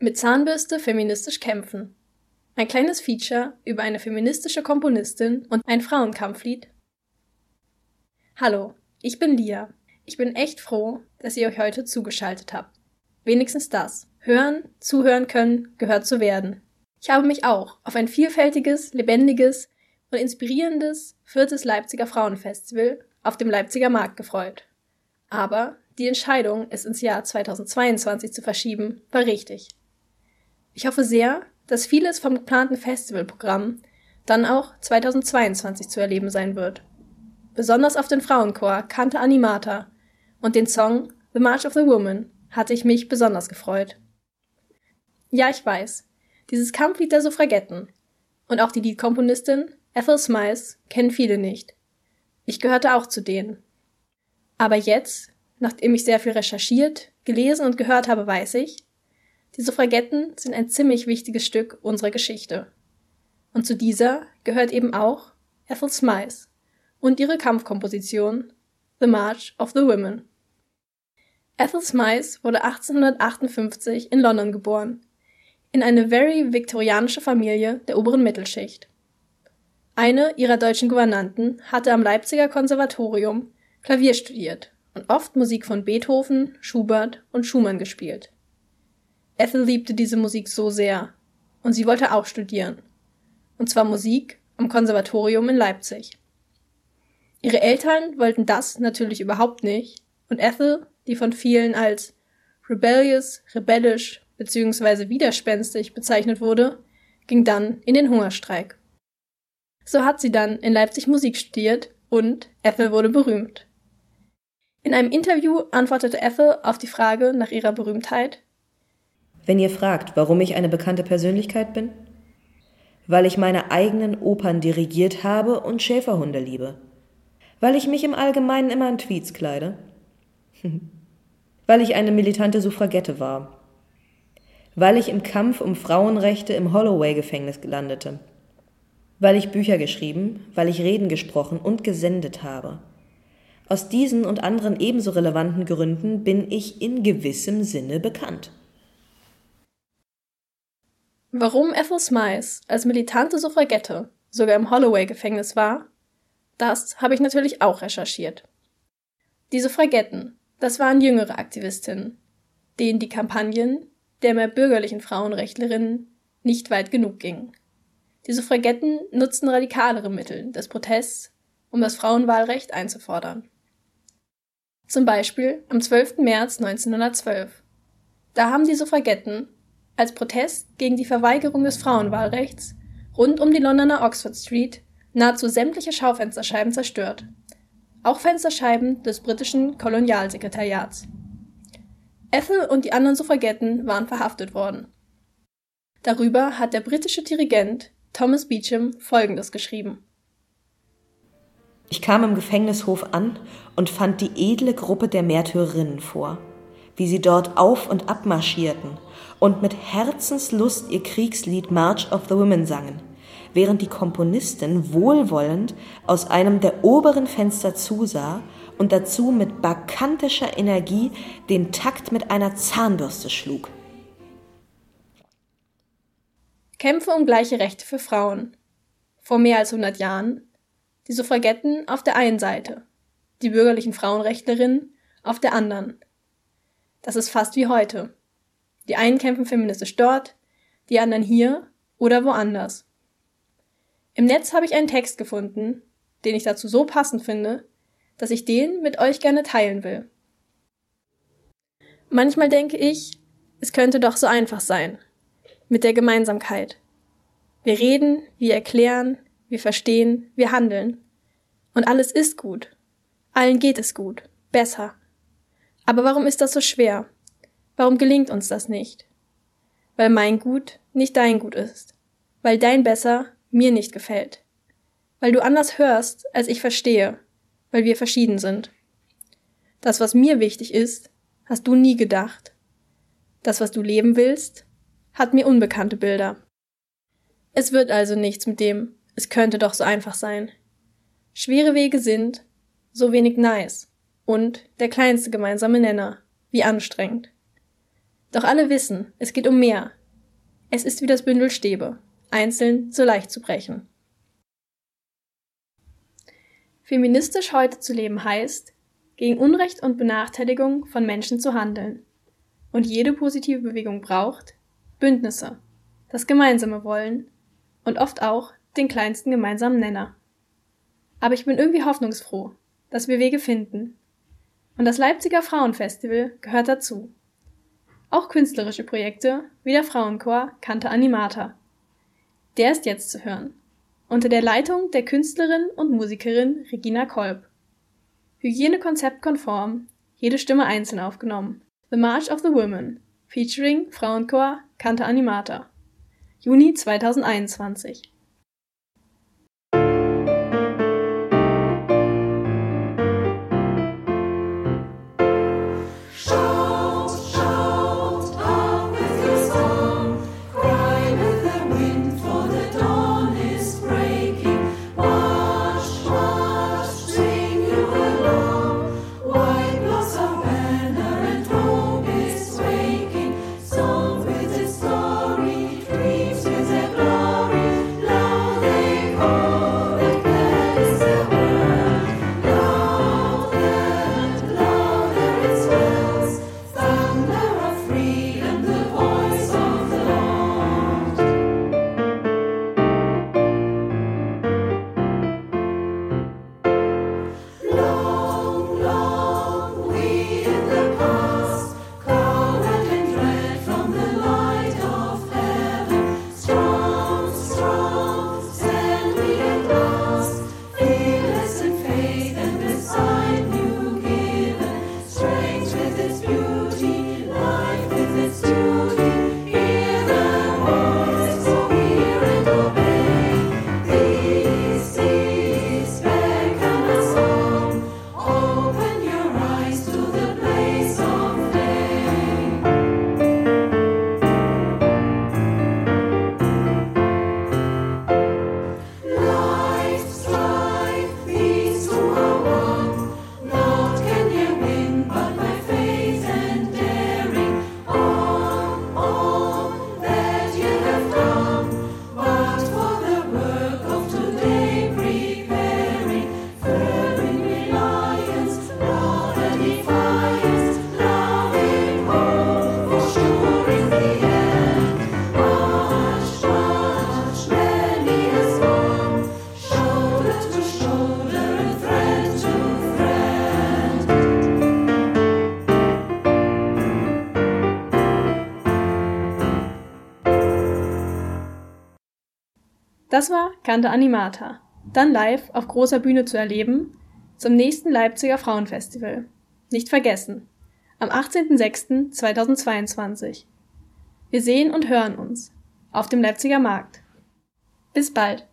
Mit Zahnbürste feministisch kämpfen. Ein kleines Feature über eine feministische Komponistin und ein Frauenkampflied. Hallo, ich bin Lia. Ich bin echt froh, dass ihr euch heute zugeschaltet habt. Wenigstens das. Hören, zuhören können, gehört zu werden. Ich habe mich auch auf ein vielfältiges, lebendiges und inspirierendes viertes Leipziger Frauenfestival auf dem Leipziger Markt gefreut. Aber die Entscheidung, es ins Jahr 2022 zu verschieben, war richtig. Ich hoffe sehr, dass vieles vom geplanten Festivalprogramm dann auch 2022 zu erleben sein wird. Besonders auf den Frauenchor Kante Animata und den Song The March of the Woman hatte ich mich besonders gefreut. Ja, ich weiß, dieses Kampflied der Suffragetten und auch die Liedkomponistin Ethel Smiles kennen viele nicht. Ich gehörte auch zu denen. Aber jetzt, nachdem ich sehr viel recherchiert, gelesen und gehört habe, weiß ich, die Suffragetten sind ein ziemlich wichtiges Stück unserer Geschichte. Und zu dieser gehört eben auch Ethel Smythe und ihre Kampfkomposition The March of the Women. Ethel Smythe wurde 1858 in London geboren, in eine very viktorianische Familie der oberen Mittelschicht. Eine ihrer deutschen Gouvernanten hatte am Leipziger Konservatorium Klavier studiert und oft Musik von Beethoven, Schubert und Schumann gespielt. Ethel liebte diese Musik so sehr. Und sie wollte auch studieren. Und zwar Musik am Konservatorium in Leipzig. Ihre Eltern wollten das natürlich überhaupt nicht. Und Ethel, die von vielen als rebellious, rebellisch bzw. widerspenstig bezeichnet wurde, ging dann in den Hungerstreik. So hat sie dann in Leipzig Musik studiert und Ethel wurde berühmt. In einem Interview antwortete Ethel auf die Frage nach ihrer Berühmtheit wenn ihr fragt, warum ich eine bekannte Persönlichkeit bin? Weil ich meine eigenen Opern dirigiert habe und Schäferhunde liebe. Weil ich mich im Allgemeinen immer in Tweets kleide. Weil ich eine militante Suffragette war. Weil ich im Kampf um Frauenrechte im Holloway-Gefängnis landete. Weil ich Bücher geschrieben, weil ich Reden gesprochen und gesendet habe. Aus diesen und anderen ebenso relevanten Gründen bin ich in gewissem Sinne bekannt. Warum Ethel Smythe als militante Suffragette sogar im Holloway-Gefängnis war, das habe ich natürlich auch recherchiert. Die Suffragetten, das waren jüngere Aktivistinnen, denen die Kampagnen der mehr bürgerlichen Frauenrechtlerinnen nicht weit genug gingen. Die Suffragetten nutzten radikalere Mittel des Protests, um das Frauenwahlrecht einzufordern. Zum Beispiel am 12. März 1912. Da haben die Suffragetten als Protest gegen die Verweigerung des Frauenwahlrechts rund um die Londoner Oxford Street nahezu sämtliche Schaufensterscheiben zerstört. Auch Fensterscheiben des britischen Kolonialsekretariats. Ethel und die anderen Suffragetten waren verhaftet worden. Darüber hat der britische Dirigent Thomas Beecham Folgendes geschrieben. Ich kam im Gefängnishof an und fand die edle Gruppe der Märtyrerinnen vor, wie sie dort auf und ab marschierten und mit Herzenslust ihr Kriegslied March of the Women sangen, während die Komponistin wohlwollend aus einem der oberen Fenster zusah und dazu mit bakantischer Energie den Takt mit einer Zahnbürste schlug. Kämpfe um gleiche Rechte für Frauen. Vor mehr als 100 Jahren. Die Suffragetten auf der einen Seite, die bürgerlichen Frauenrechtlerinnen auf der anderen. Das ist fast wie heute. Die einen kämpfen feministisch dort, die anderen hier oder woanders. Im Netz habe ich einen Text gefunden, den ich dazu so passend finde, dass ich den mit euch gerne teilen will. Manchmal denke ich, es könnte doch so einfach sein. Mit der Gemeinsamkeit. Wir reden, wir erklären, wir verstehen, wir handeln. Und alles ist gut. Allen geht es gut. Besser. Aber warum ist das so schwer? Warum gelingt uns das nicht? Weil mein Gut nicht dein Gut ist. Weil dein Besser mir nicht gefällt. Weil du anders hörst, als ich verstehe. Weil wir verschieden sind. Das, was mir wichtig ist, hast du nie gedacht. Das, was du leben willst, hat mir unbekannte Bilder. Es wird also nichts mit dem, es könnte doch so einfach sein. Schwere Wege sind so wenig nice und der kleinste gemeinsame Nenner, wie anstrengend. Doch alle wissen, es geht um mehr. Es ist wie das Bündel Stäbe, einzeln so leicht zu brechen. Feministisch heute zu leben heißt, gegen Unrecht und Benachteiligung von Menschen zu handeln. Und jede positive Bewegung braucht Bündnisse, das gemeinsame Wollen und oft auch den kleinsten gemeinsamen Nenner. Aber ich bin irgendwie hoffnungsfroh, dass wir Wege finden. Und das Leipziger Frauenfestival gehört dazu. Auch künstlerische Projekte wie der Frauenchor Canta Animata. Der ist jetzt zu hören. Unter der Leitung der Künstlerin und Musikerin Regina Kolb. Hygienekonzept konform, jede Stimme einzeln aufgenommen. The March of the Women, featuring Frauenchor Canta Animata. Juni 2021. Das war Kante Animata, dann live auf großer Bühne zu erleben zum nächsten Leipziger Frauenfestival. Nicht vergessen, am 18.06.2022. Wir sehen und hören uns auf dem Leipziger Markt. Bis bald.